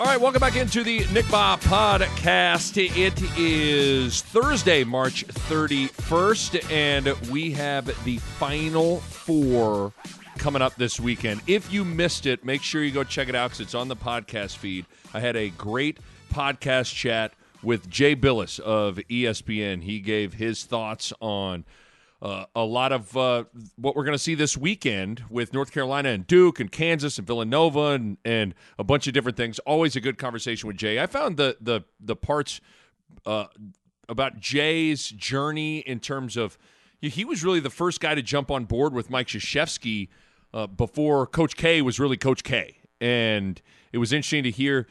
All right, welcome back into the Nick Bahe podcast. It is Thursday, March 31st, and we have the final four coming up this weekend. If you missed it, make sure you go check it out because it's on the podcast feed. I had a great podcast chat with Jay Bilas of ESPN. He gave his thoughts on uh, a lot of uh, what we're going to see this weekend with North Carolina and Duke and Kansas and Villanova and, and a bunch of different things. Always a good conversation with Jay. I found the the the parts uh, about Jay's journey in terms of he was really the first guy to jump on board with Mike Krzyzewski uh, before Coach K was really Coach K, and it was interesting to hear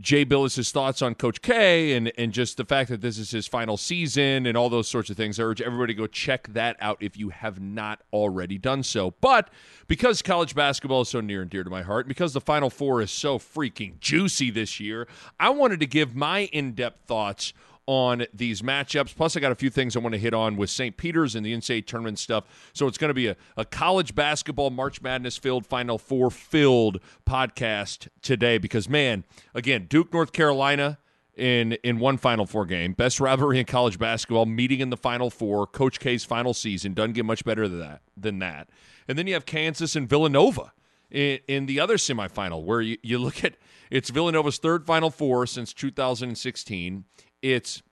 Jay Bilas's thoughts on Coach K and and just the fact that this is his final season and all those sorts of things. I urge everybody to go check that out if you have not already done so. But because college basketball is so near and dear to my heart, because the Final Four is so freaking juicy this year, I wanted to give my in-depth thoughts on these matchups. Plus, I got a few things I want to hit on with St. Peter's and the NCAA tournament stuff. So it's going to be a, a college basketball March Madness filled, Final Four filled podcast today because, man, again, Duke, North Carolina in in one Final Four game, best rivalry in college basketball, meeting in the Final Four, Coach K's final season doesn't get much better than that. Than that, and then you have Kansas and Villanova in, in the other semifinal, where you, you look at it's Villanova's third Final Four since 2016. It's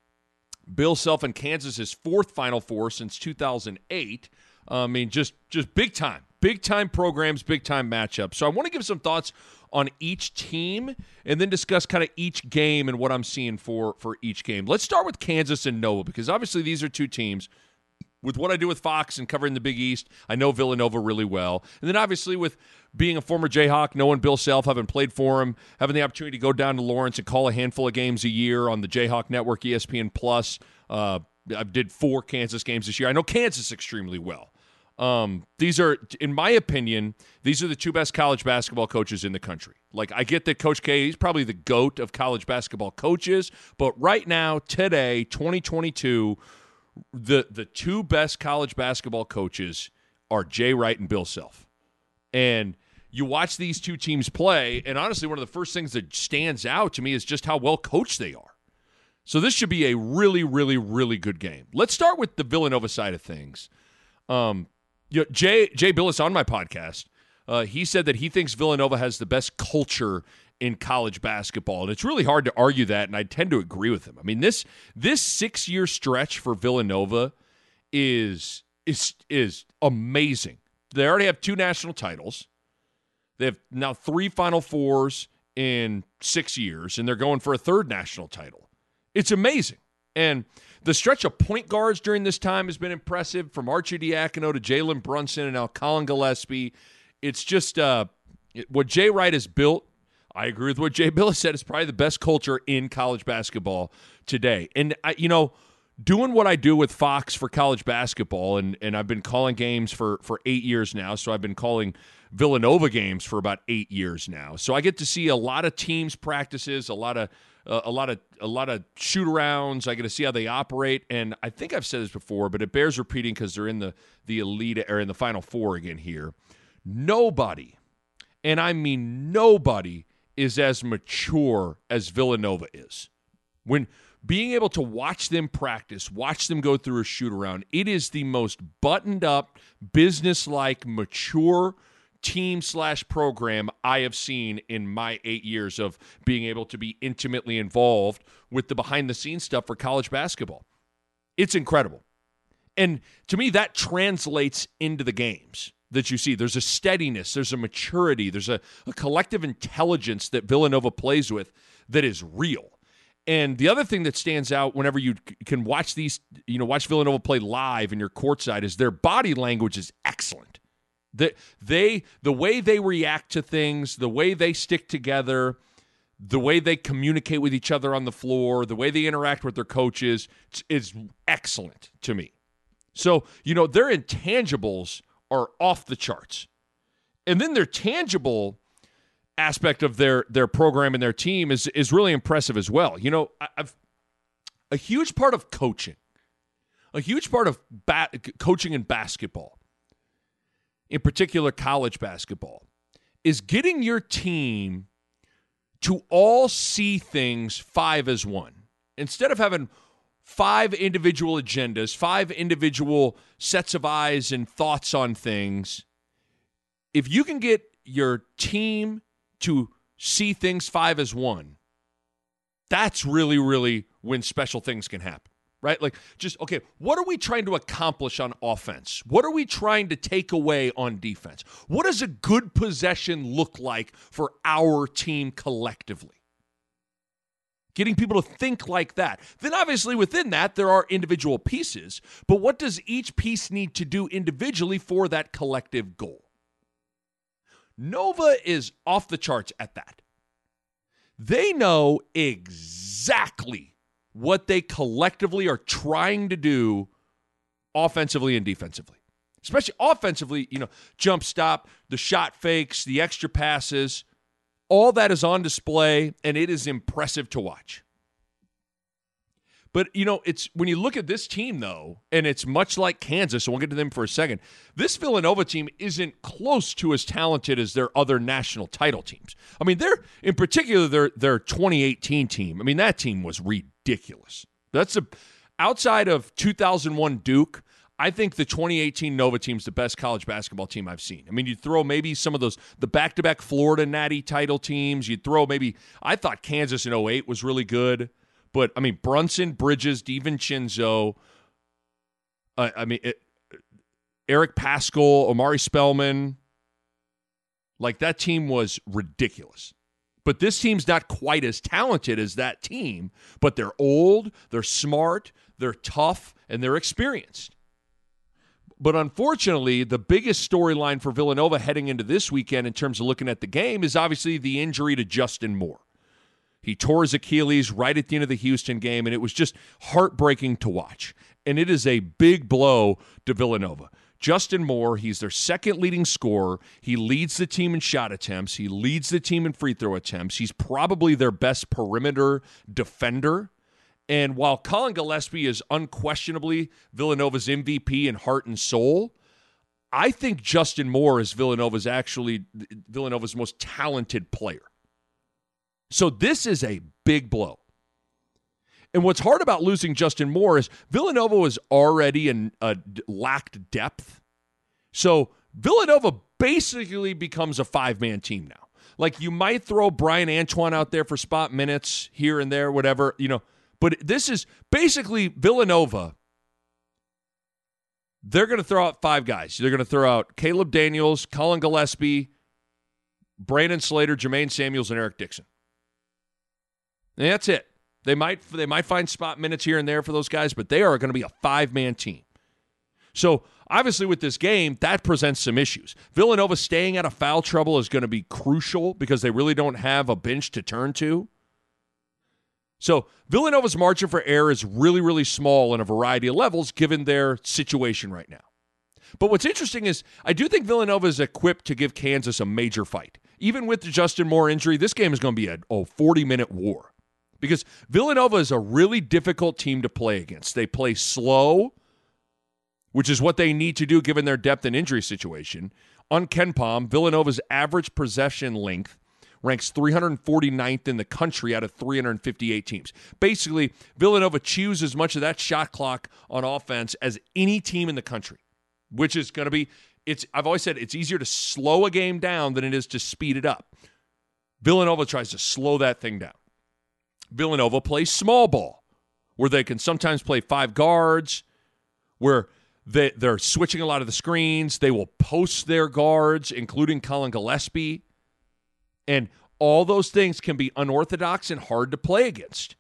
Bill Self and Kansas's fourth Final Four since 2008. I mean, just just big time, big time programs, big time matchups. So I want to give some thoughts on each team and then discuss kind of each game and what I'm seeing for for each game. Let's start with Kansas and Nova because obviously these are two teams with what I do with Fox and covering the Big East, I know Villanova really well. And then obviously with being a former Jayhawk, knowing Bill Self, having played for him, having the opportunity to go down to Lawrence and call a handful of games a year on the Jayhawk Network, ESPN Plus. Uh, I did four Kansas games this year. I know Kansas extremely well. Um, these are, in my opinion, these are the two best college basketball coaches in the country. Like, I get that Coach K, he's probably the GOAT of college basketball coaches, but right now, today, 2022, the the two best college basketball coaches are Jay Wright and Bill Self. And you watch these two teams play, and honestly, one of the first things that stands out to me is just how well coached they are. So this should be a really, really, really good game. Let's start with the Villanova side of things. Um, you know, Jay Jay Bilas on my podcast, uh, he said that he thinks Villanova has the best culture in college basketball. And it's really hard to argue that, and I tend to agree with him. I mean, this this six year stretch for Villanova is is is amazing. They already have two national titles. They have now three Final Fours in six years, and they're going for a third national title. It's amazing. And the stretch of point guards during this time has been impressive from Arcidiacono to Jalen Brunson and now Collin Gillespie. It's just uh, what Jay Wright has built I agree with what Jay Bilas said. It's probably the best culture in college basketball today. And I, you know, doing what I do with Fox for college basketball, and and I've been calling games for for eight years now. So I've been calling Villanova games for about eight years now. So I get to see a lot of teams practices, a lot of uh, a lot of a lot of shoot arounds. I get to see how they operate, and I think I've said this before, but it bears repeating because they're in the the elite or in the final four again here. Nobody, and I mean nobody is as mature as Villanova is. When being able to watch them practice, watch them go through a shoot around, it is the most buttoned up, business like, mature team slash program I have seen in my eight years of being able to be intimately involved with the behind the scenes stuff for college basketball. It's incredible. And to me, that translates into the games that you see. There's a steadiness, there's a maturity, there's a, a collective intelligence that Villanova plays with that is real. And the other thing that stands out whenever you can watch these, you know, watch Villanova play live in your courtside is their body language is excellent. That they, the way they react to things, the way they stick together, the way they communicate with each other on the floor, the way they interact with their coaches is excellent to me. So, you know, their intangibles are off the charts. And then their tangible aspect of their their program and their team is is really impressive as well. You know, I've a huge part of coaching, a huge part of ba- coaching in basketball, in particular college basketball, is getting your team to all see things five as one. Instead of having five individual agendas, five individual sets of eyes and thoughts on things, if you can get your team to see things five as one, that's really, really when special things can happen right? Like, just, okay, what are we trying to accomplish on offense? What are we trying to take away on defense? What does a good possession look like for our team collectively? Getting people to think like that. Then, obviously, within that, there are individual pieces, but what does each piece need to do individually for that collective goal? Nova is off the charts at that. They know exactly what they collectively are trying to do offensively and defensively. Especially offensively, you know, jump stop, the shot fakes, the extra passes, all that is on display, and it is impressive to watch. But, you know, it's when you look at this team, though, and it's much like Kansas, so we'll get to them for a second. This Villanova team isn't close to as talented as their other national title teams. I mean, they're, in particular, their, their 2018 team. I mean, that team was ridiculous. That's a, outside of 2001 Duke, I think the 2018 Nova team's the best college basketball team I've seen. I mean, you throw maybe some of those the back-to-back Florida Natty title teams. You'd throw maybe I thought Kansas in 08 was really good. But I mean, Brunson, Bridges, DiVincenzo, uh, I mean, it, Eric Paschall, Omari Spellman, like that team was ridiculous. But this team's not quite as talented as that team, but they're old, they're smart, they're tough, and they're experienced. But unfortunately, the biggest storyline for Villanova heading into this weekend in terms of looking at the game is obviously the injury to Justin Moore. He tore his Achilles right at the end of the Houston game, and it was just heartbreaking to watch. And it is a big blow to Villanova. Justin Moore, he's their second leading scorer. He leads the team in shot attempts, he leads the team in free throw attempts. He's probably their best perimeter defender. And while Collin Gillespie is unquestionably Villanova's MVP in heart and soul, I think Justin Moore is Villanova's actually Villanova's most talented player. So this is a big blow. And what's hard about losing Justin Moore is Villanova was already in uh, lacked depth. So Villanova basically becomes a five man team now. Like you might throw Bryan Antoine out there for spot minutes here and there, whatever, you know. But this is basically Villanova. They're going to throw out five guys. They're going to throw out Caleb Daniels, Collin Gillespie, Brandon Slater, Jermaine Samuels, and Eric Dixon. And that's it. They might they might find spot minutes here and there for those guys, but they are going to be a five man team. So obviously, with this game, that presents some issues. Villanova staying out of foul trouble is going to be crucial because they really don't have a bench to turn to. So Villanova's margin for error is really, really small in a variety of levels given their situation right now. But what's interesting is I do think Villanova is equipped to give Kansas a major fight. Even with the Justin Moore injury, this game is going to be a oh, 40 minute war because Villanova is a really difficult team to play against. They play slow, which is what they need to do given their depth and injury situation. On KenPom, Villanova's average possession length ranks 349th in the country out of 358 teams. Basically, Villanova chews as much of that shot clock on offense as any team in the country, which is going to be it's I've always said it's easier to slow a game down than it is to speed it up. Villanova tries to slow that thing down. Villanova plays small ball, where they can sometimes play five guards, where they, they're switching a lot of the screens. They will post their guards, including Collin Gillespie. And all those things can be unorthodox and hard to play against.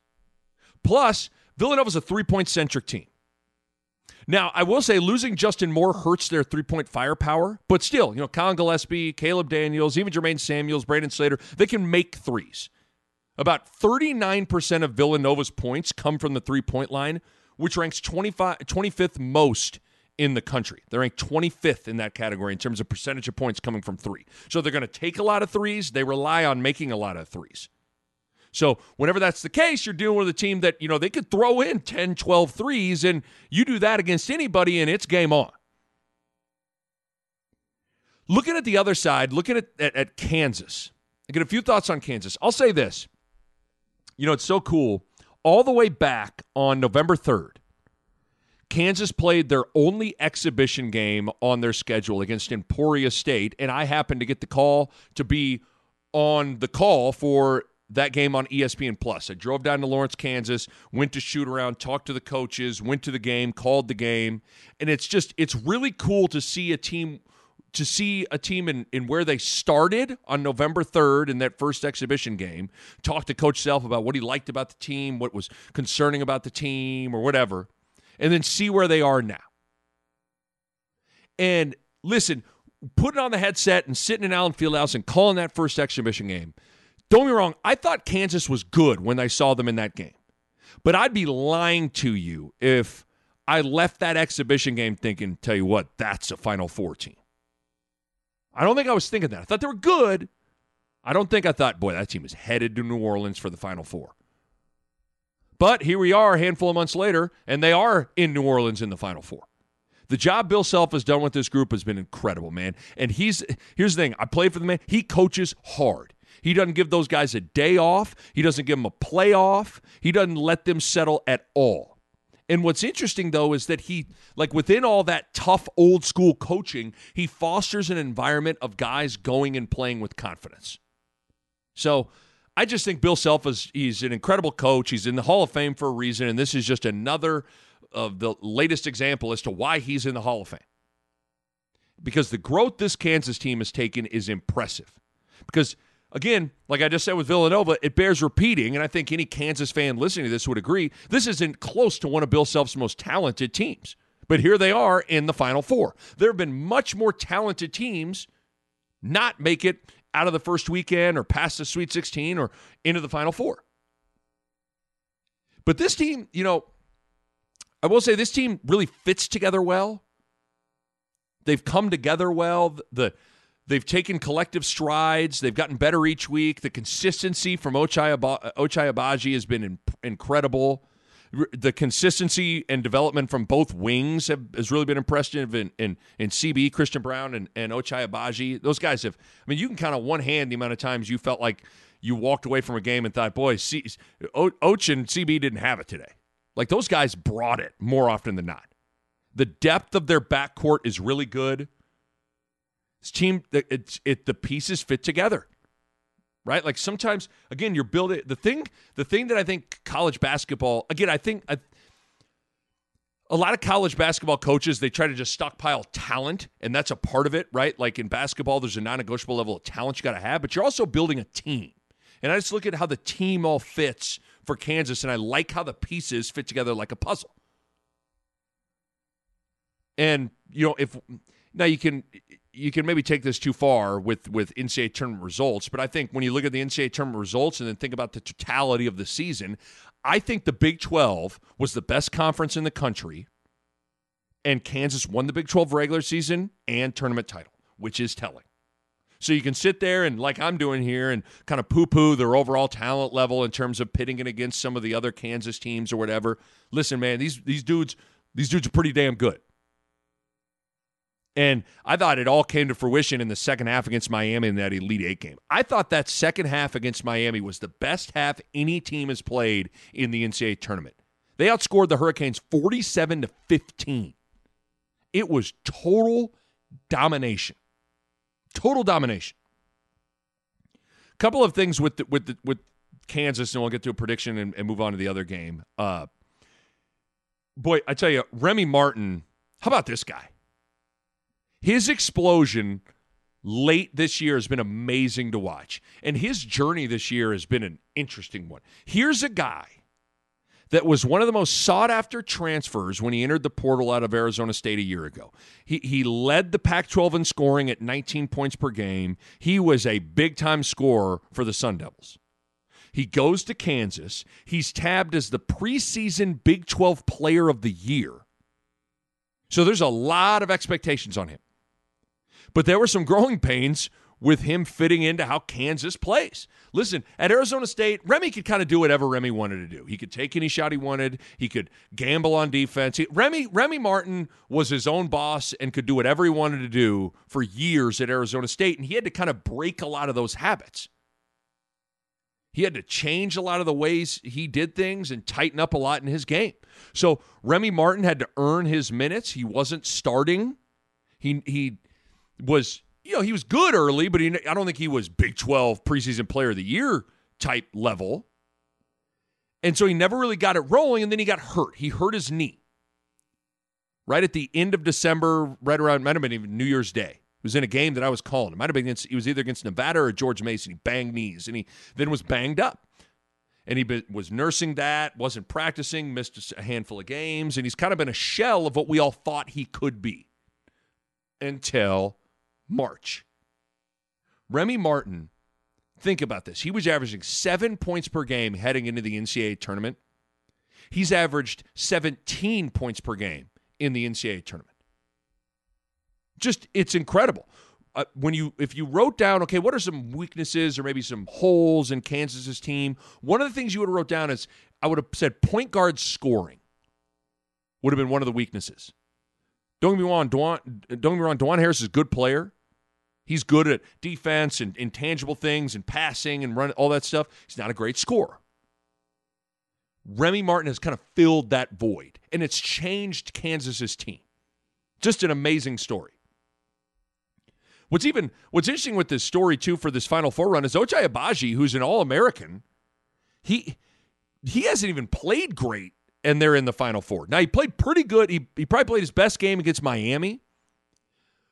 Plus, Villanova's a three point centric team. Now, I will say losing Justin Moore hurts their three point firepower, but still, you know, Collin Gillespie, Caleb Daniels, even Jermaine Samuels, Brandon Slater, they can make threes. About 39% of Villanova's points come from the three point line, which ranks 25, 25th most in the country. They're ranked 25th in that category in terms of percentage of points coming from three. So they're going to take a lot of threes. They rely on making a lot of threes. So whenever that's the case, you're dealing with a team that, you know, they could throw in 10, 12 threes, and you do that against anybody, and it's game on. Looking at the other side, looking at, at, at Kansas, I get a few thoughts on Kansas. I'll say this. You know, it's so cool. All the way back on November 3rd, Kansas played their only exhibition game on their schedule against Emporia State, and I happened to get the call to be on the call for that game on ESPN Plus. I drove down to Lawrence, Kansas, went to shoot around, talked to the coaches, went to the game, called the game, and it's just it's really cool to see a team to see a team in, in where they started on November 3rd in that first exhibition game, talk to Coach Self about what he liked about the team, what was concerning about the team, or whatever, and then see where they are now. And listen, putting on the headset and sitting in Allen Fieldhouse and calling that first exhibition game. Don't me wrong, I thought Kansas was good when I saw them in that game. But I'd be lying to you if I left that exhibition game thinking, tell you what, that's a Final Four team. I don't think I was thinking that. I thought they were good. I don't think I thought, boy, that team is headed to New Orleans for the Final Four. But here we are a handful of months later, and they are in New Orleans in the Final Four. The job Bill Self has done with this group has been incredible, man. And he's here's the thing: I played for the man. He coaches hard. He doesn't give those guys a day off. He doesn't give them a playoff. He doesn't let them settle at all. And what's interesting though is that he, like within all that tough old school coaching, he fosters an environment of guys going and playing with confidence. So I just think Bill Self is he's an incredible coach. He's in the Hall of Fame for a reason, and this is just another of the latest example as to why he's in the Hall of Fame. Because the growth this Kansas team has taken is impressive. Because again, like I just said with Villanova, it bears repeating, and I think any Kansas fan listening to this would agree. This isn't close to one of Bill Self's most talented teams, but here they are in the Final Four. There have been much more talented teams not make it out of the first weekend or past the Sweet 16 or into the Final Four. But this team, you know, I will say this team really fits together well. They've come together well. The They've taken collective strides. They've gotten better each week. The consistency from Ochai, Ochai Agbaji has been in, incredible. The consistency and development from both wings have, has really been impressive in, in, in CB, Christian Brown and, and Ochai Agbaji. Those guys have, I mean, you can count on one hand the amount of times you felt like you walked away from a game and thought, boy, C- o- and CB didn't have it today. Like those guys brought it more often than not. The depth of their backcourt is really good. This team, it's it the pieces fit together, right? Like sometimes, again, you're building the thing. The thing that I think college basketball, again, I think I, a lot of college basketball coaches they try to just stockpile talent, and that's a part of it, right? Like in basketball, there's a non-negotiable level of talent you got to have, but you're also building a team. And I just look at how the team all fits for Kansas, and I like how the pieces fit together like a puzzle. And you know, if now you can you can maybe take this too far with with NCAA tournament results, but I think when you look at the NCAA tournament results and then think about the totality of the season, I think the Big 12 was the best conference in the country, and Kansas won the Big 12 regular season and tournament title, which is telling. So you can sit there and, like I'm doing here, and kind of poo poo their overall talent level in terms of pitting it against some of the other Kansas teams or whatever. Listen, man, these these dudes these dudes are pretty damn good. And I thought it all came to fruition in the second half against Miami in that Elite Eight game. I thought that second half against Miami was the best half any team has played in the NCAA tournament. They outscored the Hurricanes 47 to 15. It was total domination. Total domination. A couple of things with the, with the, with Kansas, and we'll get to a prediction and, and move on to the other game. Uh, boy, I tell you, Remy Martin. How about this guy? His explosion late this year has been amazing to watch. And his journey this year has been an interesting one. Here's a guy that was one of the most sought after transfers when he entered the portal out of Arizona State a year ago. He, he led the Pac 12 in scoring at 19 points per game. He was a big time scorer for the Sun Devils. He goes to Kansas. He's tabbed as the preseason Big 12 player of the year. So there's a lot of expectations on him. But there were some growing pains with him fitting into how Kansas plays. Listen, at Arizona State, Remy could kind of do whatever Remy wanted to do. He could take any shot he wanted. He could gamble on defense. He, Remy Remy Martin was his own boss and could do whatever he wanted to do for years at Arizona State, and he had to kind of break a lot of those habits. He had to change a lot of the ways he did things and tighten up a lot in his game. So Remy Martin had to earn his minutes. He wasn't starting. He he was you know he was good early, but he, I don't think he was Big Twelve preseason Player of the Year type level. And so he never really got it rolling, and then he got hurt. He hurt his knee right at the end of December, right around might have been even New Year's Day It was in a game that I was calling. It might have been against, he was either against Nevada or George Mason. He banged knees and he then was banged up. And he be, was nursing that, wasn't practicing, missed a handful of games, and he's kind of been a shell of what we all thought he could be until March. Remy Martin, think about this. He was averaging seven points per game heading into the NCAA tournament. He's averaged 17 points per game in the NCAA tournament. Just it's incredible. Uh, when you if you wrote down okay what are some weaknesses or maybe some holes in kansas's team one of the things you would have wrote down is i would have said point guard scoring would have been one of the weaknesses don't get me wrong Dajuan, don't get me wrong Dajuan harris is a good player he's good at defense and intangible things and passing and run all that stuff he's not a great scorer remy martin has kind of filled that void and it's changed kansas's team just an amazing story What's even what's interesting with this story too for this Final Four run is Ochai Agbaji, who's an All American. He he hasn't even played great, and they're in the Final Four. Now he played pretty good. He he probably played his best game against Miami.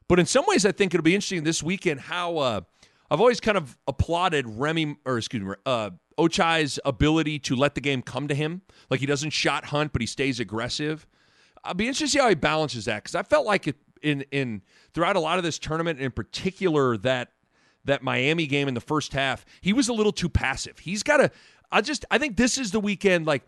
But in some ways, I think it'll be interesting this weekend how uh, I've always kind of applauded Remy or excuse me uh, Ochai's ability to let the game come to him. Like he doesn't shot hunt, but he stays aggressive. I'll be interested to see how he balances that because I felt like it in in throughout a lot of this tournament, in particular that that Miami game in the first half, he was a little too passive. He's got to. I just I think this is the weekend. Like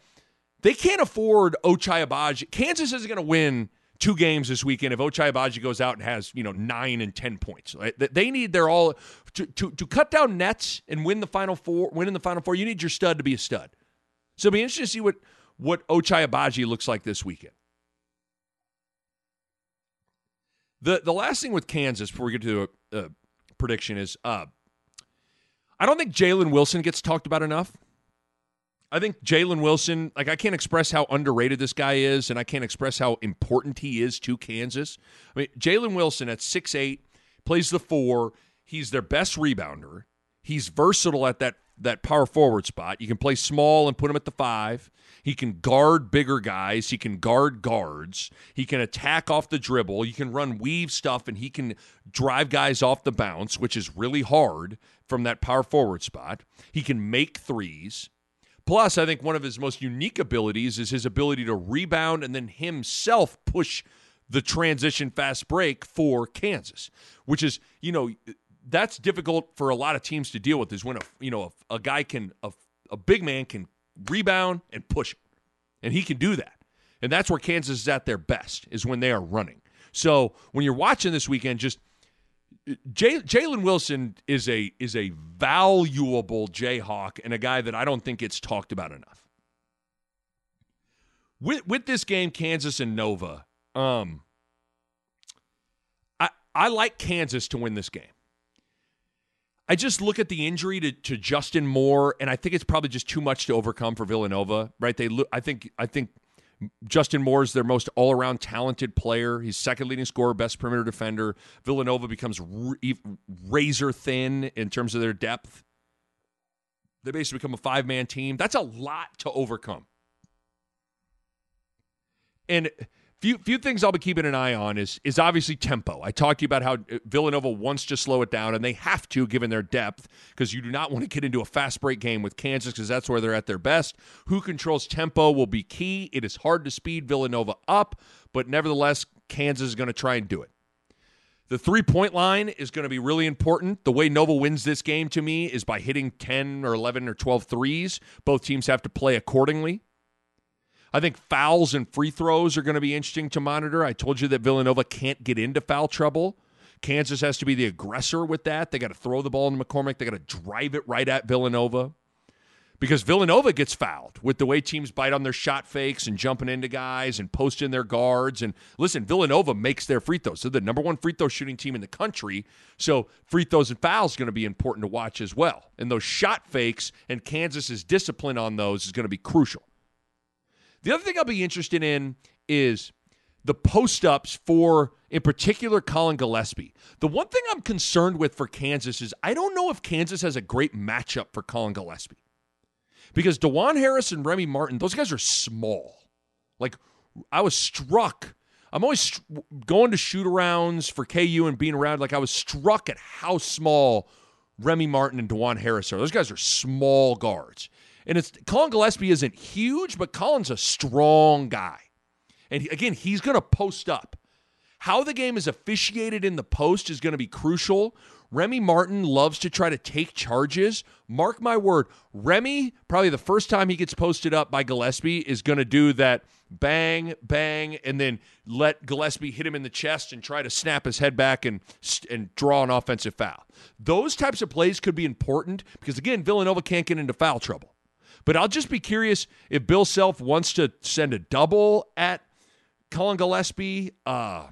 they can't afford Ochai Agbaji. Kansas isn't going to win two games this weekend if Ochai Agbaji goes out and has you know nine and ten points. Right? They need their all to, to to cut down nets and win the final four. Win in the final four. You need your stud to be a stud. So it'll be interesting to see what what Ochai Agbaji looks like this weekend. The the last thing with Kansas before we get to a, a prediction is uh, I don't think Jalen Wilson gets talked about enough. I think Jalen Wilson, like I can't express how underrated this guy is, and I can't express how important he is to Kansas. I mean, Jalen Wilson at six eight plays the four. He's their best rebounder. He's versatile at that that power forward spot. You can play small and put him at the five. He can guard bigger guys. He can guard guards. He can attack off the dribble. You can run weave stuff and he can drive guys off the bounce, which is really hard from that power forward spot. He can make threes. Plus, I think one of his most unique abilities is his ability to rebound and then himself push the transition fast break for Kansas, which is, you know, that's difficult for a lot of teams to deal with is when a you know a, a guy can a, a big man can rebound and push it. And he can do that. And that's where Kansas is at their best, is when they are running. So when you're watching this weekend, just Jalen Wilson is a is a valuable Jayhawk and a guy that I don't think gets talked about enough. With with this game, Kansas and Nova, um, I I like Kansas to win this game. I just look at the injury to, to Justin Moore, and I think it's probably just too much to overcome for Villanova. Right? They, I think, I think Justin Moore is their most all around talented player. He's second leading scorer, best perimeter defender. Villanova becomes razor thin in terms of their depth. They basically become a five man team. That's a lot to overcome. And few few things I'll be keeping an eye on is is obviously tempo. I talked to you about how uh, Villanova wants to slow it down, and they have to given their depth because you do not want to get into a fast break game with Kansas because that's where they're at their best. Who controls tempo will be key. It is hard to speed Villanova up, but nevertheless, Kansas is going to try and do it. The three point line is going to be really important. The way Nova wins this game to me is by hitting 10 or 11 or 12 threes. Both teams have to play accordingly. I think fouls and free throws are going to be interesting to monitor. I told you that Villanova can't get into foul trouble. Kansas has to be the aggressor with that. They got to throw the ball into McCormack. They got to drive it right at Villanova. because Villanova gets fouled with the way teams bite on their shot fakes and jumping into guys and posting their guards. And listen, Villanova makes their free throws. They're the number one free throw shooting team in the country. So free throws and fouls is going to be important to watch as well. And those shot fakes and Kansas's discipline on those is going to be crucial. The other thing I'll be interested in is the post ups for, in particular, Collin Gillespie. The one thing I'm concerned with for Kansas is I don't know if Kansas has a great matchup for Collin Gillespie because Dajuan Harris and Remy Martin, those guys are small. Like I was struck. I'm always st- going to shoot arounds for KU and being around. Like I was struck at how small Remy Martin and Dajuan Harris are. Those guys are small guards. And it's Collin Gillespie isn't huge, but Collin's a strong guy. And he, again, he's going to post up. How the game is officiated in the post is going to be crucial. Remy Martin loves to try to take charges. Mark my word, Remy, probably the first time he gets posted up by Gillespie, is going to do that bang, bang, and then let Gillespie hit him in the chest and try to snap his head back and, and draw an offensive foul. Those types of plays could be important because, again, Villanova can't get into foul trouble. But I'll just be curious if Bill Self wants to send a double at Collin Gillespie. Uh,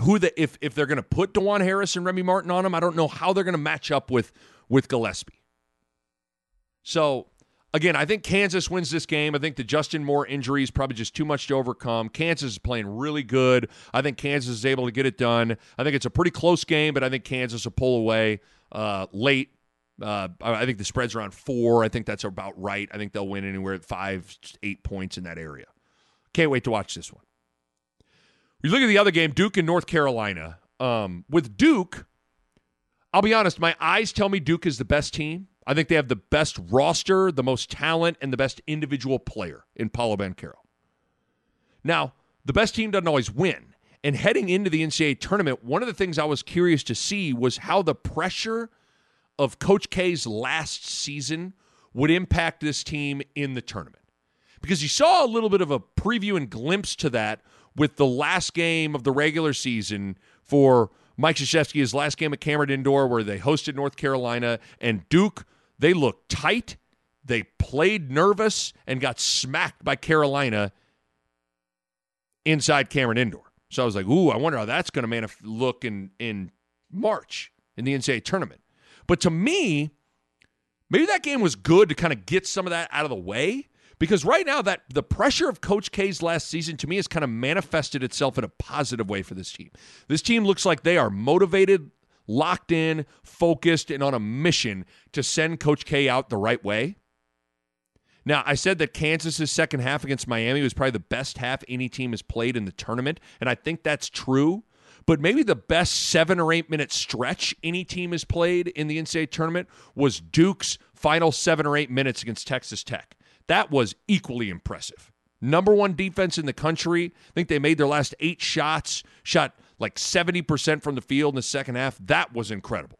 who the if if they're going to put Dajuan Harris and Remy Martin on him, I don't know how they're going to match up with with Gillespie. So again, I think Kansas wins this game. I think the Justin Moore injury is probably just too much to overcome. Kansas is playing really good. I think Kansas is able to get it done. I think it's a pretty close game, but I think Kansas will pull away uh, late. Uh, I think the spread's around four. I think that's about right. I think they'll win anywhere at five, eight points in that area. Can't wait to watch this one. You look at the other game, Duke and North Carolina. Um, with Duke, I'll be honest, my eyes tell me Duke is the best team. I think they have the best roster, the most talent, and the best individual player in Paolo Banchero. Now, the best team doesn't always win. And heading into the NCAA tournament, one of the things I was curious to see was how the pressure of Coach K's last season would impact this team in the tournament. Because you saw a little bit of a preview and glimpse to that with the last game of the regular season for Mike Krzyzewski, his last game at Cameron Indoor, where they hosted North Carolina and Duke. They looked tight. They played nervous and got smacked by Carolina inside Cameron Indoor. So I was like, ooh, I wonder how that's going to manif- look in, in March in the NCAA tournament. But to me, maybe that game was good to kind of get some of that out of the way because right now that the pressure of Coach K's last season to me has kind of manifested itself in a positive way for this team. This team looks like they are motivated, locked in, focused, and on a mission to send Coach K out the right way. Now, I said that Kansas's second half against Miami was probably the best half any team has played in the tournament, and I think that's true. But maybe the best seven or eight minute stretch any team has played in the NCAA tournament was Duke's final seven or eight minutes against Texas Tech. That was equally impressive. Number one defense in the country. I think they made their last eight shots, shot like 70% from the field in the second half. That was incredible.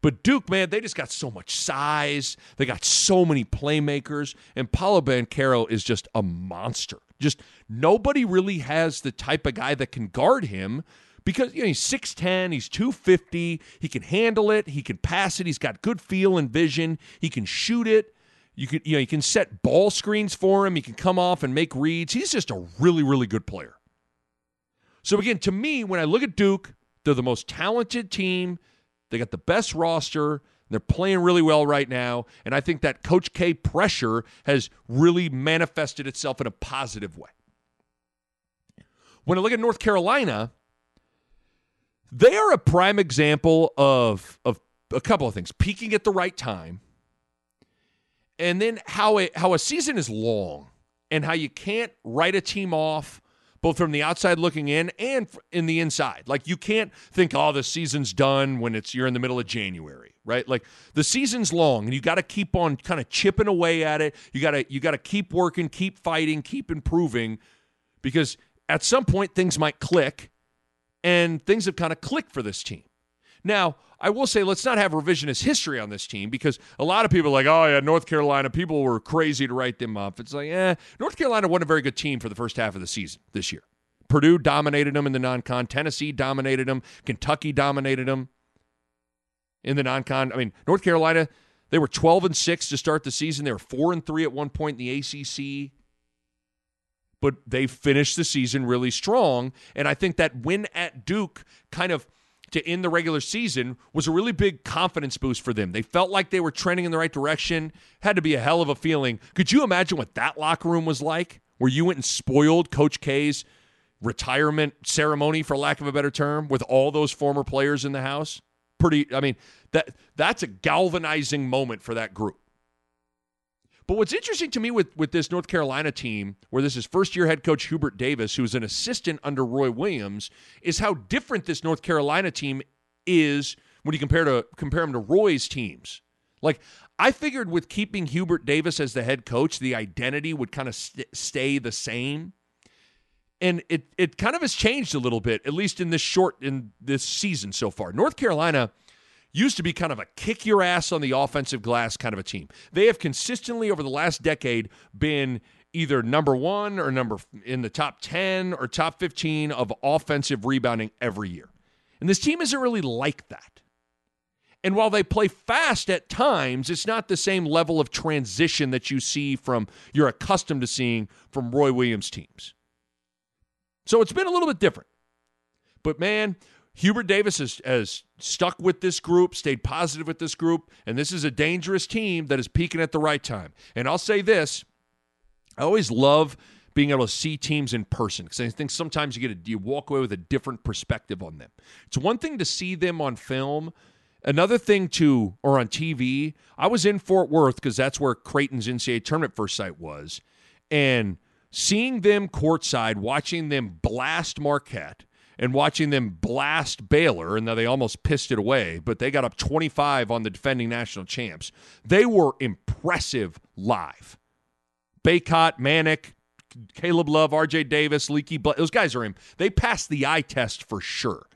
But Duke, man, they just got so much size. They got so many playmakers. And Paolo Banchero is just a monster. Just nobody really has the type of guy that can guard him because you know, he's 6'10, he's 250, he can handle it, he can pass it, he's got good feel and vision, he can shoot it. You can you know you can set ball screens for him. He can come off and make reads. He's just a really really good player. So again, to me, when I look at Duke, they're the most talented team. They got the best roster. They're playing really well right now, and I think that Coach K pressure has really manifested itself in a positive way. When I look at North Carolina, they are a prime example of of a couple of things: peaking at the right time and then how it how a season is long and how you can't write a team off both from the outside looking in and in the inside. Like you can't think, oh, the season's done when it's you're in the middle of January, right? Like the season's long, and you got to keep on kind of chipping away at it. You got to you got to keep working, keep fighting, keep improving, because at some point things might click, and things have kind of clicked for this team. Now, I will say, let's not have revisionist history on this team because a lot of people are like, oh, yeah, North Carolina, people were crazy to write them up. It's like, eh, North Carolina wasn't a very good team for the first half of the season this year. Purdue dominated them in the non con. Tennessee dominated them. Kentucky dominated them in the non con. I mean, North Carolina, They were 12 and 6 to start the season. They were 4 and 3 at one point in the ACC. But they finished the season really strong. And I think that win at Duke kind of to end the regular season was a really big confidence boost for them. They felt like they were trending in the right direction. Had to be a hell of a feeling. Could you imagine what that locker room was like? Where you went and spoiled Coach K's retirement ceremony, for lack of a better term, with all those former players in the house? Pretty, I mean, that that's a galvanizing moment for that group. But what's interesting to me with, with this North Carolina team, where this is first year head coach Hubert Davis, who was an assistant under Roy Williams, is how different this North Carolina team is when you compare to compare them to Roy's teams. Like I figured with keeping Hubert Davis as the head coach, the identity would kind of st- stay the same. And it it kind of has changed a little bit, at least in this short in this season so far. North Carolina used to be kind of a kick your ass on the offensive glass kind of a team. They have consistently over the last decade been either number 1 or number in the top 10 or top 15 of offensive rebounding every year. And this team isn't really like that. And while they play fast at times, it's not the same level of transition that you see from you're accustomed to seeing from Roy Williams teams. So it's been a little bit different. But man, Hubert Davis has, has stuck with this group, stayed positive with this group, and this is a dangerous team that is peaking at the right time. And I'll say this I always love being able to see teams in person because I think sometimes you get a, you walk away with a different perspective on them. It's one thing to see them on film. Another thing to, or on TV, I was in Fort Worth because that's where Creighton's NCAA tournament first site was. And seeing them courtside, watching them blast Marquette, and watching them blast Baylor, and they almost pissed it away, but they got up 25 on the defending national champs. They were impressive live. Bacot, Manek, Caleb Love, RJ Davis, Leaky Black, those guys are in. They passed the eye test for sure.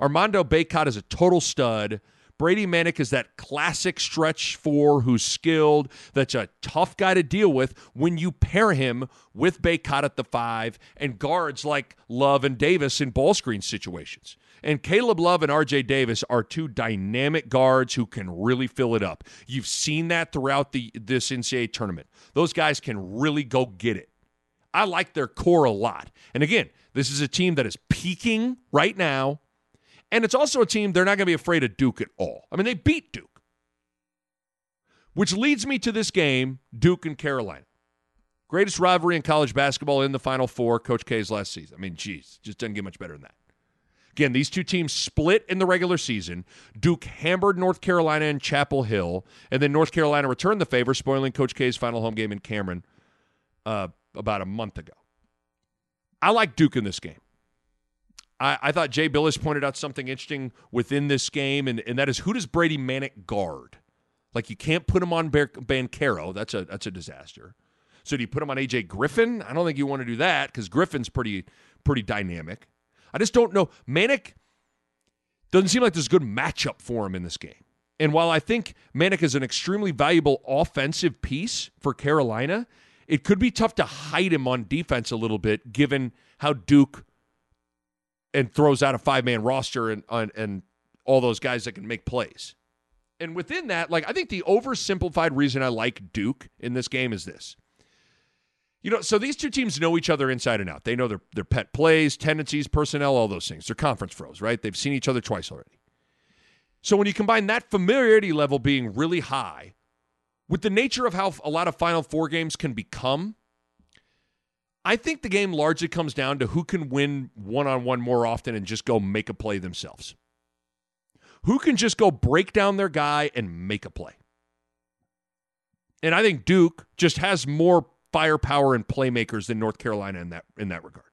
Armando Bacot is a total stud. Brady Manek is that classic stretch four who's skilled, that's a tough guy to deal with when you pair him with Bacot at the five and guards like Love and Davis in ball screen situations. And Caleb Love and RJ Davis are two dynamic guards who can really fill it up. You've seen that throughout the this NCAA tournament. Those guys can really go get it. I like their core a lot. And again, this is a team that is peaking right now and it's also a team they're not going to be afraid of Duke at all. I mean, they beat Duke. Which leads me to this game, Duke and Carolina. Greatest rivalry in college basketball in the Final Four, Coach K's last season. I mean, geez, just doesn't get much better than that. Again, these two teams split in the regular season. Duke hammered North Carolina in Chapel Hill, and then North Carolina returned the favor, spoiling Coach K's final home game in Cameron uh, about a month ago. I like Duke in this game. I, I thought Jay Bilas pointed out something interesting within this game, and, and that is who does Brady Manek guard? Like you can't put him on Bar- Banchero. That's a that's a disaster. So do you put him on AJ Griffin? I don't think you want to do that because Griffin's pretty pretty dynamic. I just don't know. Manek doesn't seem like there's a good matchup for him in this game. And while I think Manek is an extremely valuable offensive piece for Carolina, it could be tough to hide him on defense a little bit given how Duke and throws out a five man roster and, uh, and all those guys that can make plays. And within that, like I think the oversimplified reason I like Duke in this game is this. You know, so these two teams know each other inside and out. They know their their pet plays, tendencies, personnel, all those things. They're conference pros, right? They've seen each other twice already. So when you combine that familiarity level being really high with the nature of how a lot of Final Four games can become, I think the game largely comes down to who can win one on one more often and just go make a play themselves. Who can just go break down their guy and make a play. And I think Duke just has more firepower and playmakers than North Carolina in that in that regard.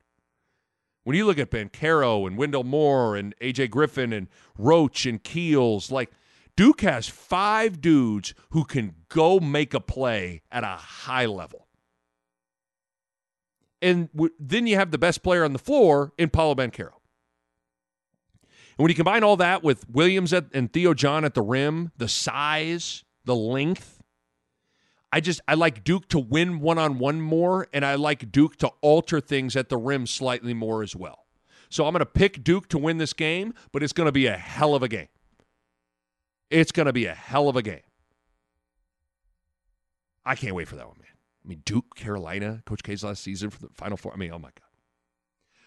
When you look at Banchero and Wendell Moore and AJ Griffin and Roach and Keels, like Duke has five dudes who can go make a play at a high level and w- then you have the best player on the floor in Paolo Banchero. And when you combine all that with Williams at, and Theo John at the rim, the size, the length, I just I like Duke to win one on one more, and I like Duke to alter things at the rim slightly more as well. So I'm going to pick Duke to win this game, but it's going to be a hell of a game. It's going to be a hell of a game. I can't wait for that one, man. I mean, Duke, Carolina, Coach K's last season for the Final Four. I mean, oh my God.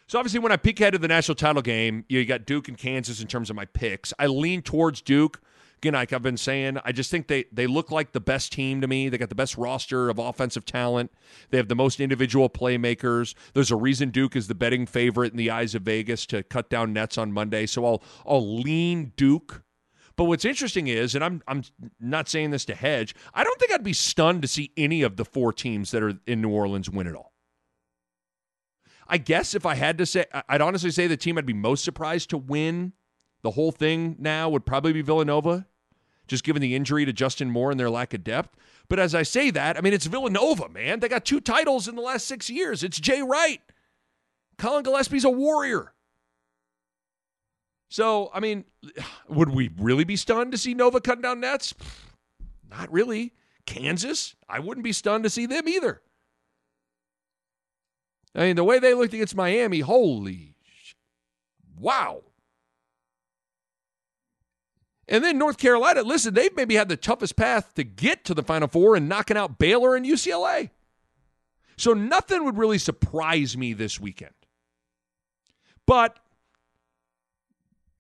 So obviously, when I peek ahead to the national title game, you got Duke and Kansas in terms of my picks. I lean towards Duke. Again, like I've been saying, I just think they they look like the best team to me. They got the best roster of offensive talent. They have the most individual playmakers. There's a reason Duke is the betting favorite in the eyes of Vegas to cut down nets on Monday. So I'll I'll lean Duke. But what's interesting is, and I'm I'm not saying this to hedge, I don't think I'd be stunned to see any of the four teams that are in New Orleans win it all. I guess if I had to say, I'd honestly say the team I'd be most surprised to win the whole thing now would probably be Villanova just given the injury to Justin Moore and their lack of depth. But as I say that, I mean, it's Villanova, man. They got two titles in the last six years. It's Jay Wright. Collin Gillespie's a warrior. So, I mean, would we really be stunned to see Nova cutting down nets? Not really. Kansas, I wouldn't be stunned to see them either. I mean, the way they looked against Miami, holy sh- wow. And then North Carolina, listen, they've maybe had the toughest path to get to the Final Four and knocking out Baylor and UCLA. So nothing would really surprise me this weekend. But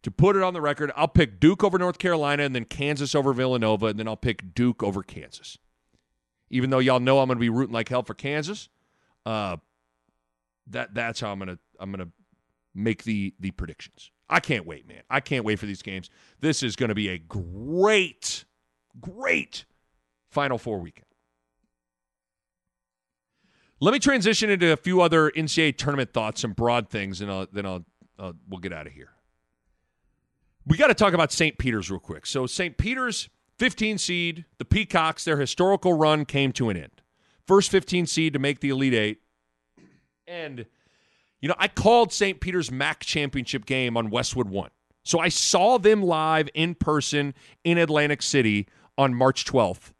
to put it on the record, I'll pick Duke over North Carolina and then Kansas over Villanova, and then I'll pick Duke over Kansas. Even though y'all know I'm going to be rooting like hell for Kansas, uh, that that's how I'm going to I'm going to make the the predictions. I can't wait, man. I can't wait for these games. This is going to be a great, great Final Four weekend. Let me transition into a few other NCAA tournament thoughts, some broad things, and I'll, then I'll uh, we'll get out of here. We got to talk about St. Peter's real quick. So St. Peter's 15 seed, the Peacocks, their historical run came to an end. First 15 seed to make the Elite Eight, and you know, I called St. Peter's MAAC championship game on Westwood One. So I saw them live in person in Atlantic City on March 12th.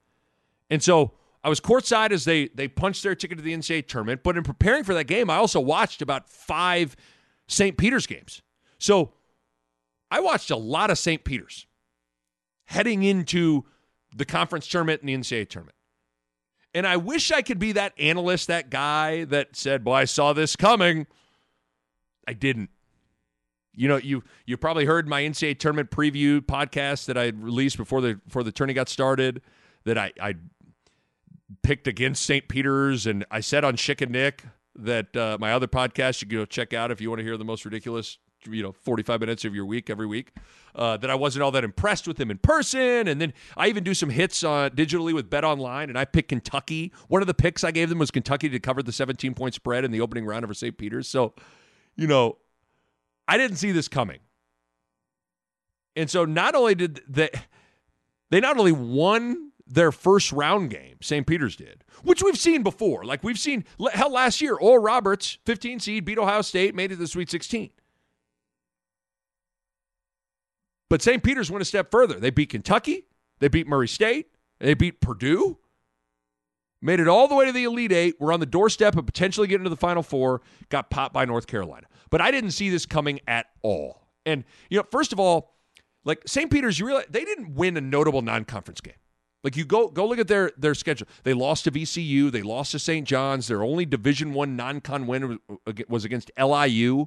And so I was courtside as they they punched their ticket to the NCAA tournament. But in preparing for that game, I also watched about five St. Peter's games. So I watched a lot of St. Peter's heading into the conference tournament and the NCAA tournament. And I wish I could be that analyst, that guy that said, Boy, I saw this coming. I didn't. You know, you you probably heard my NCAA tournament preview podcast that I released before the before the tourney got started. That I I picked against St. Peter's, and I said on Schick and Nick that uh, my other podcast you can go check out if you want to hear the most ridiculous you know 45 minutes of your week every week uh, that i wasn't all that impressed with them in person and then i even do some hits uh, digitally with bet online and i picked kentucky one of the picks i gave them was kentucky to cover the 17 point spread in the opening round over st peter's so you know, I didn't see this coming. And so not only did they they not only won their first round game, St. Peter's did, which we've seen before. Like we've seen hell last year, Oral Roberts, 15 seed, beat Ohio State, made it to the Sweet 16. But St. Peter's went a step further. They beat Kentucky, they beat Murray State, they beat Purdue, made it all the way to the Elite Eight. We're on the doorstep of potentially getting to the Final Four. Got popped by North Carolina. But I didn't see this coming at all. And, you know, first of all, like St. Peter's, you realize they didn't win a notable non-conference game. Like you go go look at their their schedule. They lost to VCU. They lost to St. John's. Their only Division One non-con win was against LIU.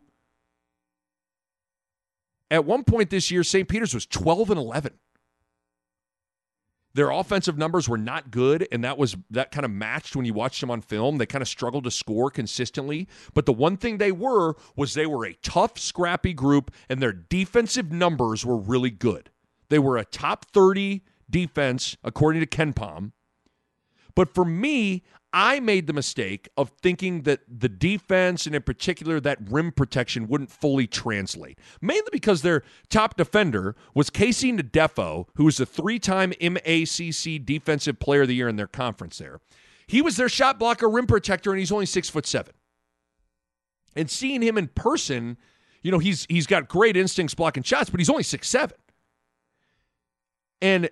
At one point this year, St. Peter's was twelve and eleven. Their offensive numbers were not good, and that was that kind of matched when you watched them on film. They kind of struggled to score consistently. But the one thing they were was they were a tough, scrappy group, and their defensive numbers were really good. They were a top 30 defense, according to KenPom. But for me, I made the mistake of thinking that the defense, and in particular that rim protection, wouldn't fully translate. Mainly because their top defender was KC Ndefo, who was a three time MAAC Defensive Player of the Year in their conference there. He was their shot blocker, rim protector, and he's only six foot seven. And seeing him in person, you know, he's he's got great instincts blocking shots, but he's only six seven. And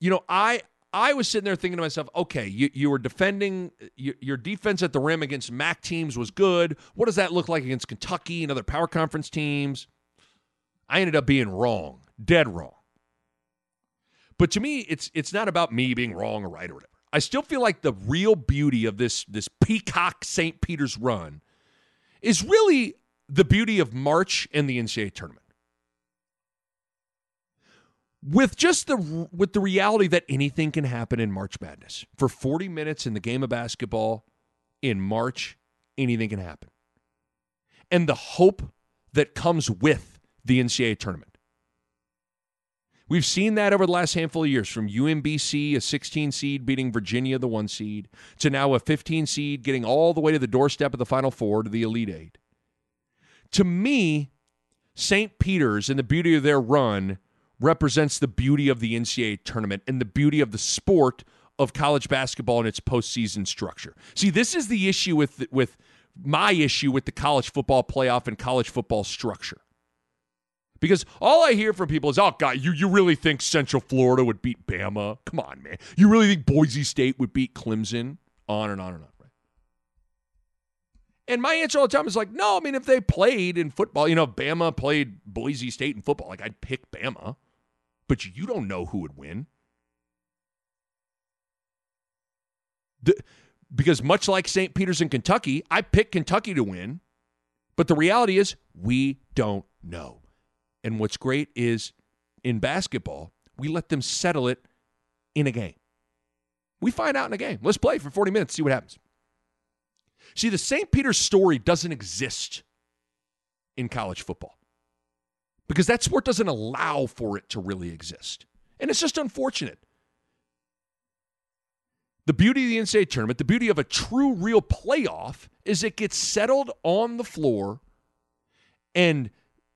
you know, I I was sitting there thinking to myself, okay, you, you were defending your, defense at the rim against MAAC teams was good. What does that look like against Kentucky and other power conference teams? I ended up being wrong, dead wrong. But to me, it's it's not about me being wrong or right or whatever. I still feel like the real beauty of this this Peacock St. Peter's run is really the beauty of March and the NCAA tournament. With just the with the reality that anything can happen in March Madness. For 40 minutes in the game of basketball in March, anything can happen. And the hope that comes with the NCAA tournament. We've seen that over the last handful of years from UMBC, a 16 seed beating Virginia, the one seed, to now a 15 seed getting all the way to the doorstep of the Final Four to the Elite Eight. To me, St. Peter's and the beauty of their run represents the beauty of the NCAA tournament and the beauty of the sport of college basketball and its postseason structure. See, this is the issue with with my issue with the college football playoff and college football structure. Because all I hear from people is, oh, God, you, you really think Central Florida would beat Bama? Come on, man. You really think Boise State would beat Clemson? On and on and on, right? And my answer all the time is like, no, I mean, if they played in football, you know, Bama played Boise State in football, like I'd pick Bama, but you don't know who would win. The, because much like St. Peter's in Kentucky, I picked Kentucky to win, but the reality is we don't know. And what's great is in basketball, we let them settle it in a game. We find out in a game. Let's play for 40 minutes, see what happens. See, the St. Peter's story doesn't exist in college football because that sport doesn't allow for it to really exist. And it's just unfortunate. The beauty of the NCAA tournament, the beauty of a true, real playoff, is it gets settled on the floor. And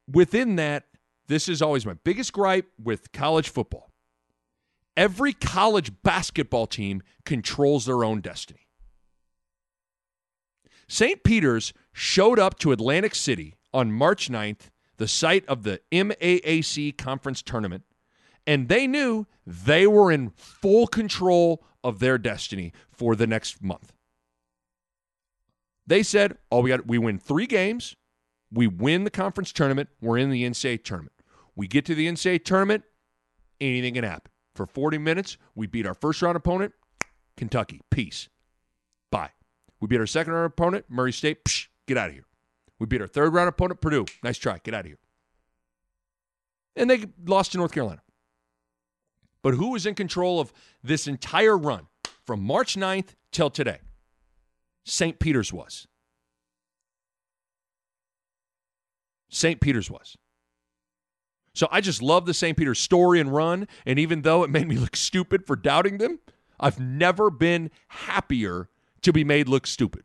within that, this is always my biggest gripe with college football. Every college basketball team controls their own destiny. St. Peter's showed up to Atlantic City on March 9th, the site of the MAAC conference tournament, and they knew they were in full control of their destiny for the next month. They said, "Oh, we got we win 3 games, we win the conference tournament, we're in the NCAA tournament." We get to the NCAA tournament, anything can happen. For 40 minutes, we beat our first round opponent, Kentucky. Peace. Bye. We beat our second round opponent, Murray State. Psh, get out of here. We beat our third round opponent, Purdue. Nice try. Get out of here. And they lost to North Carolina. But who was in control of this entire run from March 9th till today? St. Peter's was. St. Peter's was. So I just love the St. Peter's story and run. And even though it made me look stupid for doubting them, I've never been happier to be made look stupid.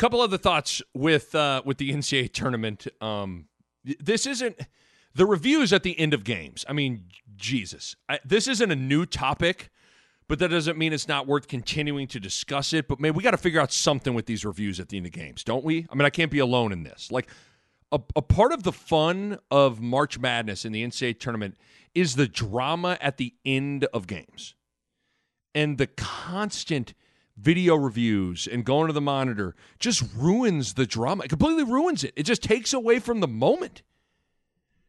Couple other thoughts with uh, with the NCAA tournament. Um, this isn't the reviews at the end of games. I mean, Jesus, I, this isn't a new topic but that doesn't mean it's not worth continuing to discuss it. But man, we got to figure out something with these reviews at the end of games, don't we? I mean, I can't be alone in this. Like, a, a part of the fun of March Madness in the NCAA tournament is the drama at the end of games and the constant video reviews and going to the monitor just ruins the drama. It completely ruins it. It just takes away from the moment.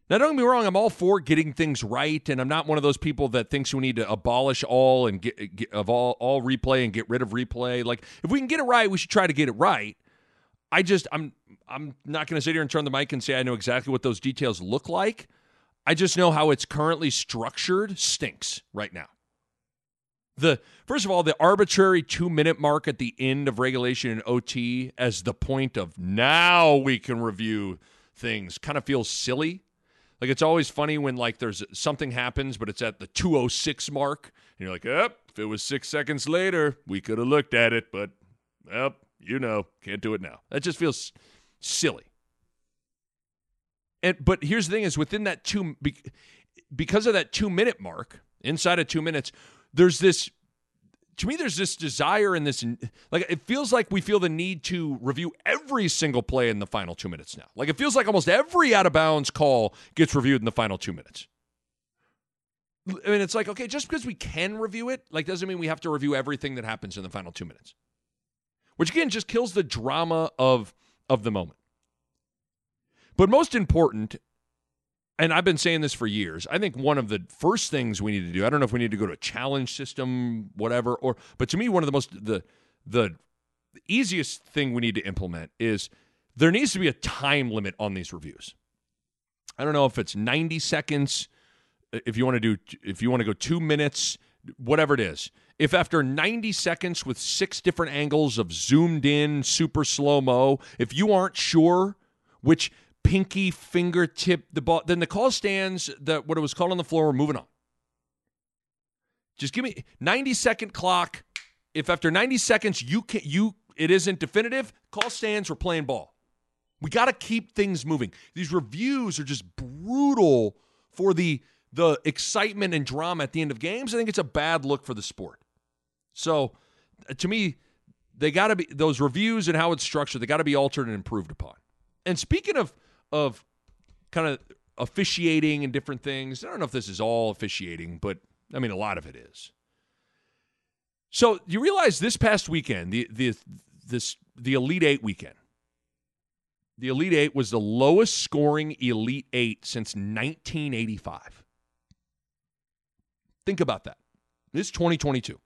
Now, don't get me wrong, I'm all for getting things right, and I'm not one of those people that thinks we need to abolish all and get, get of all all replay and get rid of replay. Like, if we can get it right, we should try to get it right. I just I'm I'm not going to sit here and turn the mic and say I know exactly what those details look like. I just know how it's currently structured stinks right now. The first of all, the arbitrary two minute mark at the end of regulation and OT as the point of now we can review things kind of feels silly. Like it's always funny when like there's something happens, but it's at the 206 mark, and you're like, "Up, if it was six seconds later, we could have looked at it, but, well, you know, can't do it now." That just feels silly. And but here's the thing: is within that two, because of that two minute mark, inside of two minutes, there's this to me there's this desire in this like it feels like we feel the need to review every single play in the final two minutes now. Like it feels like almost every out of bounds call gets reviewed in the final two minutes. I mean it's like okay just because we can review it like doesn't mean we have to review everything that happens in the final two minutes. Which again just kills the drama of of the moment. But most important and I've been saying this for years. I think one of the first things we need to do, I don't know if we need to go to a challenge system, whatever, or but to me, one of the most the the easiest thing we need to implement is there needs to be a time limit on these reviews. I don't know if it's 90 seconds, uh, if you want to do if you want to go two minutes, whatever it is. If after 90 seconds with six different angles of zoomed in, super slow mo, if you aren't sure which pinky fingertip the ball. Then the call stands that what it was called on the floor. We're moving on. Just give me 90 second clock. If after 90 seconds you can you it isn't definitive, call stands. We're playing ball. We got to keep things moving. These reviews are just brutal for the the excitement and drama at the end of games. I think it's a bad look for the sport. So, uh, to me, they got to be those reviews and how it's structured. They got to be altered and improved upon. And speaking of of kind of officiating and different things. I don't know if this is all officiating, but I mean a lot of it is. So you realize this past weekend, the the this the Elite Eight weekend. The Elite Eight was the lowest scoring Elite Eight since 1985. Think about that. This is 2022.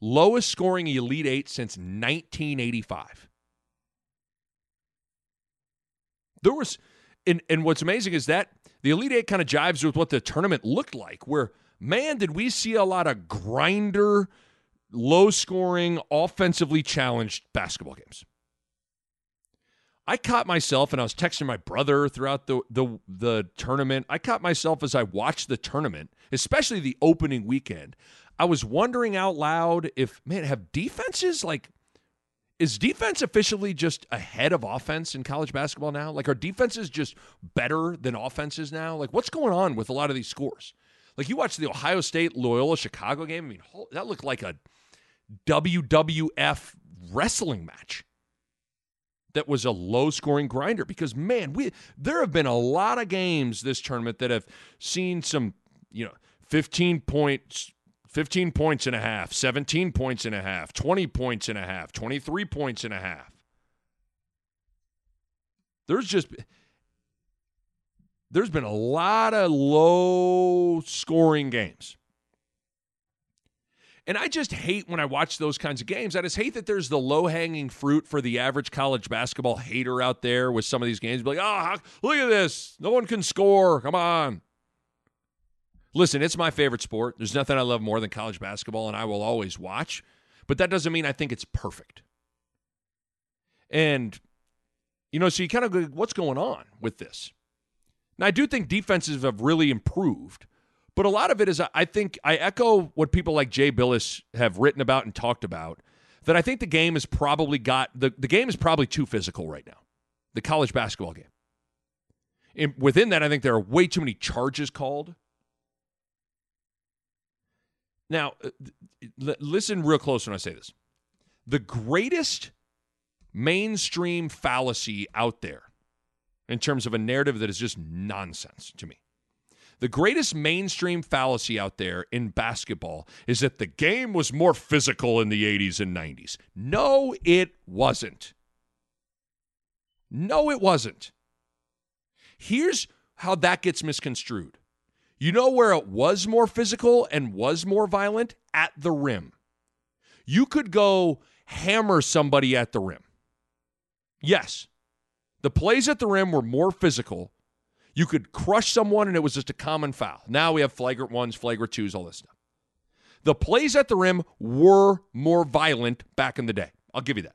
Lowest scoring Elite Eight since 1985. There was, and, and what's amazing is that the Elite Eight kind of jives with what the tournament looked like, where, man, did we see a lot of grinder, low scoring, offensively challenged basketball games. I caught myself, and I was texting my brother throughout the, the the tournament. I caught myself as I watched the tournament, especially the opening weekend. I was wondering out loud if man, have defenses like is defense officially just ahead of offense in college basketball now? Like, are defenses just better than offenses now? Like, what's going on with a lot of these scores? Like, you watch the Ohio State Loyola Chicago game. I mean, that looked like a WWF wrestling match. That was a low scoring grinder because man, we there have been a lot of games this tournament that have seen some, you know, 15 points 15 points and a half, 17 points and a half, 20 points and a half, 23 points and a half. There's just there's been a lot of low scoring games. And I just hate when I watch those kinds of games. I just hate that there's the low hanging fruit for the average college basketball hater out there with some of these games. Be like, oh, look at this. No one can score. Come on. Listen, it's my favorite sport. There's nothing I love more than college basketball, and I will always watch. But that doesn't mean I think it's perfect. And, you know, so you kind of go, what's going on with this? Now, I do think defenses have really improved, but a lot of it is, I think, I echo what people like Jay Bilas have written about and talked about, that I think the game has probably got, the, the game is probably too physical right now, the college basketball game. And within that, I think there are way too many charges called now, uh, listen real close when I say this. The greatest mainstream fallacy out there in terms of a narrative that is just nonsense to me. The greatest mainstream fallacy out there in basketball is that the game was more physical in the 80s and 90s. No, it wasn't. No, it wasn't. Here's how that gets misconstrued you know where it was more physical and was more violent? At the rim. You could go hammer somebody at the rim. Yes. The plays at the rim were more physical. You could crush someone and it was just a common foul. Now we have flagrant ones, flagrant twos, all this stuff. The plays at the rim were more violent back in the day. I'll give you that.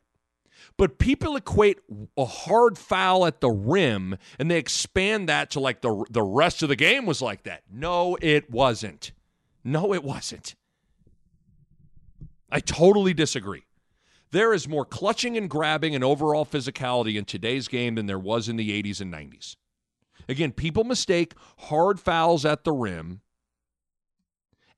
But people equate a hard foul at the rim and they expand that to like the the rest of the game was like that. No, it wasn't. No, it wasn't. I totally disagree. There is more clutching and grabbing and overall physicality in today's game than there was in the 80s and 90s. Again, people mistake hard fouls at the rim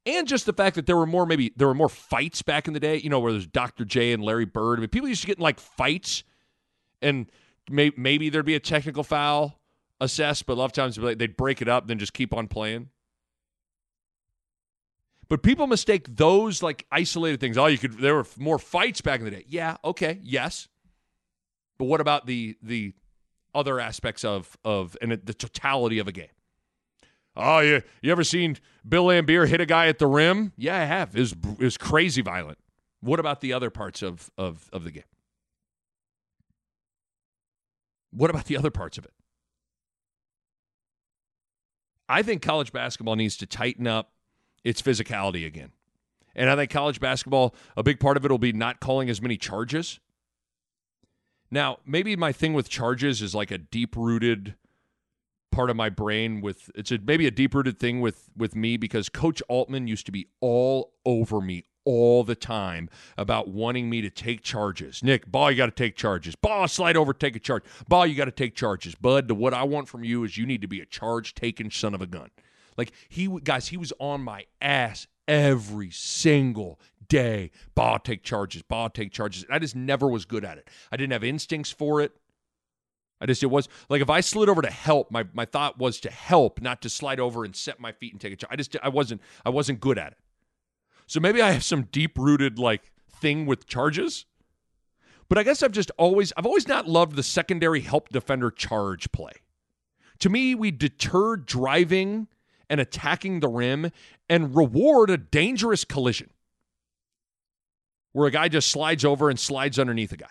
and just the fact that there were more maybe there were more fights back in the day, you know, where there's Dr. J and Larry Bird. I mean, people used to get in like fights and may, maybe there'd be a technical foul assessed, but a lot of times they'd break it up, and then just keep on playing. But people mistake those like isolated things. Oh, you could there were more fights back in the day. Yeah, okay, yes. But what about the the other aspects of of and the totality of a game? Oh, you you ever seen Bill Laimbeer hit a guy at the rim? Yeah, I have. Is is crazy violent. What about the other parts of of of the game? What about the other parts of it? I think college basketball needs to tighten up its physicality again. And I think college basketball, a big part of it will be not calling as many charges. Now, maybe my thing with charges is like a deep rooted part of my brain with it's a, maybe a deep rooted thing with with me because coach altman used to be all over me all the time about wanting me to take charges nick ball you got to take charges ball slide over take a charge ball you got to take charges bud the what i want from you is you need to be a charge taking son of a gun like he guys, he was on my ass every single day. Ball take charges, ball take charges. I just never was good at it. I didn't have instincts for it. I just it was like if I slid over to help, my my thought was to help, not to slide over and set my feet and take a charge. I just I wasn't I wasn't good at it. So maybe I have some deep rooted like thing with charges. But I guess I've just always I've always not loved the secondary help defender charge play. To me, we deter driving and attacking the rim and reward a dangerous collision where a guy just slides over and slides underneath a guy.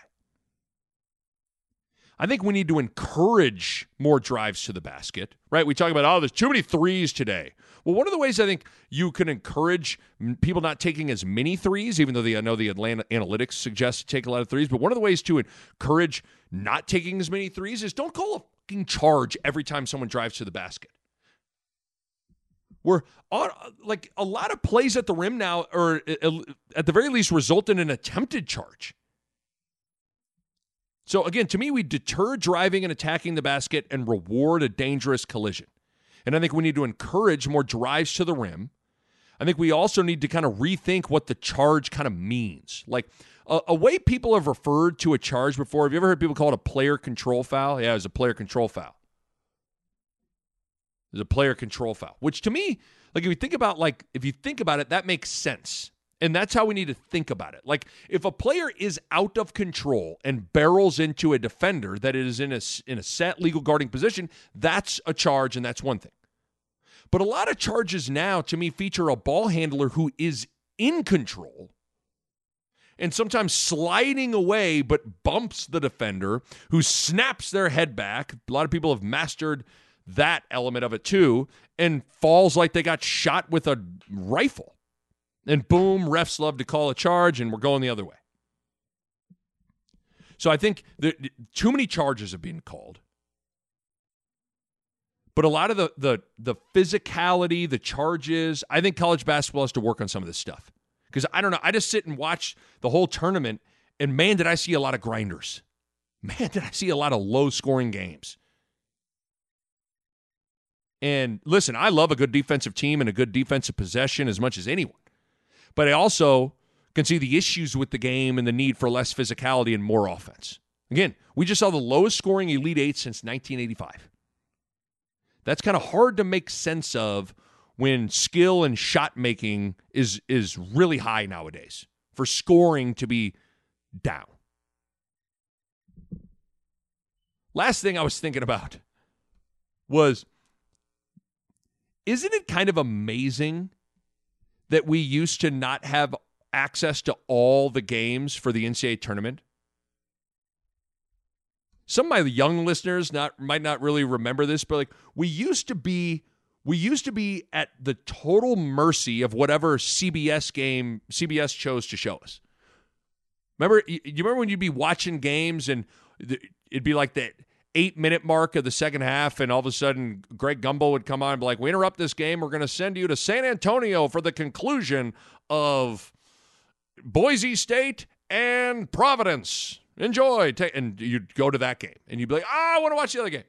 I think we need to encourage more drives to the basket, right? We talk about, oh, there's too many threes today. Well, one of the ways I think you can encourage people not taking as many threes, even though the, I know the Atlanta analytics suggest to take a lot of threes, but one of the ways to encourage not taking as many threes is don't call a fucking charge every time someone drives to the basket where on, uh, uh, like a lot of plays at the rim now, or uh, at the very least, result in an attempted charge. So again, to me, we deter driving and attacking the basket and reward a dangerous collision. And I think we need to encourage more drives to the rim. I think we also need to kind of rethink what the charge kind of means. Like a, a, way people have referred to a charge before. Have you ever heard people call it a player control foul? Yeah, it was a player control foul. There's a player control foul, which to me, like if you think about like if you think about it, that makes sense. And that's how we need to think about it. Like if a player is out of control and barrels into a defender that is in a in a set legal guarding position, that's a charge and that's one thing. But a lot of charges now to me feature a ball handler who is in control and sometimes sliding away but bumps the defender who snaps their head back. A lot of people have mastered that element of it too and falls like they got shot with a rifle. And boom, refs love to call a charge and we're going the other way. So I think that too many charges have been called. But a lot of the the the physicality, the charges, I think college basketball has to work on some of this stuff. Because I don't know, I just sit and watch the whole tournament, and man, did I see a lot of grinders. Man, did I see a lot of low scoring games. And listen, I love a good defensive team and a good defensive possession as much as anyone. But I also can see the issues with the game and the need for less physicality and more offense. Again, we just saw the lowest scoring Elite Eight since 1985. That's kind of hard to make sense of when skill and shot making is is really high nowadays for scoring to be down. Last thing I was thinking about was isn't it kind of amazing that we used to not have access to all the games for the NCAA tournament? Some of my young listeners not might not really remember this, but like we used to be we used to be at the total mercy of whatever CBS game CBS chose to show us. Remember, you remember when you'd be watching games and it'd be like that eight minute mark of the second half, and all of a sudden Greg Gumbel would come on and be like, "We interrupt this game. We're going to send you to San Antonio for the conclusion of Boise State and Providence. Enjoy." And you'd go to that game, and you'd be like, "Oh, I want to watch the other game."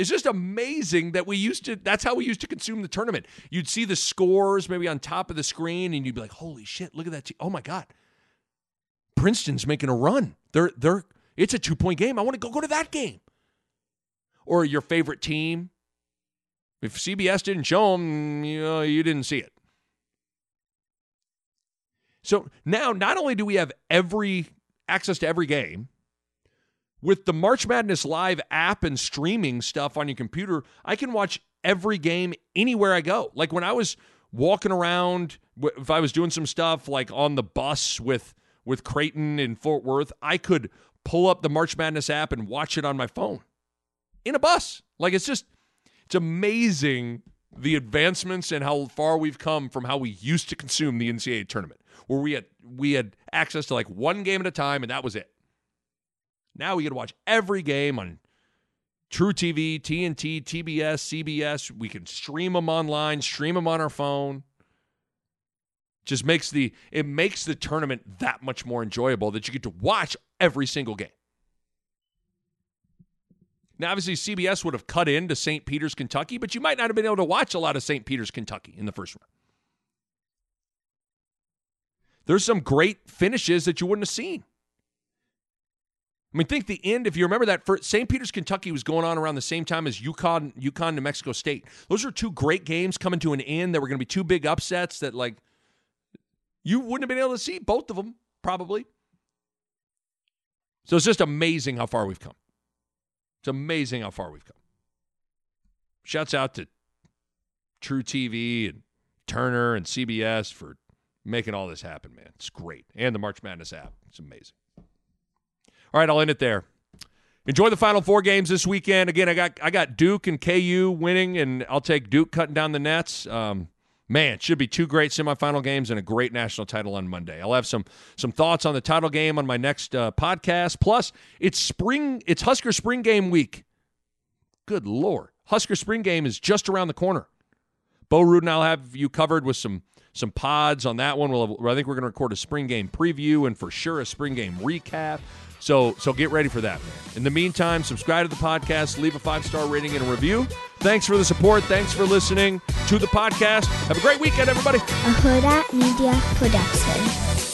It's just amazing that we used to, that's how we used to consume the tournament. You'd see the scores maybe on top of the screen and you'd be like, holy shit, look at that. Oh my God. Princeton's making a run. They're, they're, it's a two point game. I want to go go to that game. Or your favorite team. If CBS didn't show them, you know, you didn't see it. So now, not only do we have every access to every game, with the March Madness Live app and streaming stuff on your computer, I can watch every game anywhere I go. Like when I was walking around, if I was doing some stuff like on the bus with with Creighton in Fort Worth, I could pull up the March Madness app and watch it on my phone in a bus. Like it's just it's amazing the advancements and how far we've come from how we used to consume the NCAA tournament, where we had we had access to like one game at a time and that was it. Now we get to watch every game on truTV, TNT, TBS, CBS. We can stream them online, stream them on our phone. Just makes the it makes the tournament that much more enjoyable that you get to watch every single game. Now, obviously, CBS would have cut into St. Peter's, Kentucky, but you might not have been able to watch a lot of St. Peter's, Kentucky in the first round. There's some great finishes that you wouldn't have seen. I mean, think the end. If you remember that, St. Peter's, Kentucky was going on around the same time as UConn, UConn, New Mexico State. Those are two great games coming to an end. That were going to be two big upsets that like you wouldn't have been able to see both of them probably. So it's just amazing how far we've come. It's amazing how far we've come. Shouts out to truTV and Turner and CBS for making all this happen, man. It's great. And the March Madness app. It's amazing. All right, I'll end it there. Enjoy the final four games this weekend. Again, I got I got Duke and KU winning, and I'll take Duke cutting down the nets. Um, man, should be two great semifinal games and a great national title on Monday. I'll have some some thoughts on the title game on my next uh, podcast. Plus, it's spring, it's Husker spring game week. Good lord, Husker spring game is just around the corner. Bo Rudin, I'll have you covered with some some pods on that one. We'll have, I think we're going to record a spring game preview and for sure a spring game recap. So so get ready for that. In the meantime, subscribe to the podcast, leave a five star rating and a review. Thanks for the support. Thanks for listening to the podcast. Have a great weekend, everybody. A Hurrdat Media Production.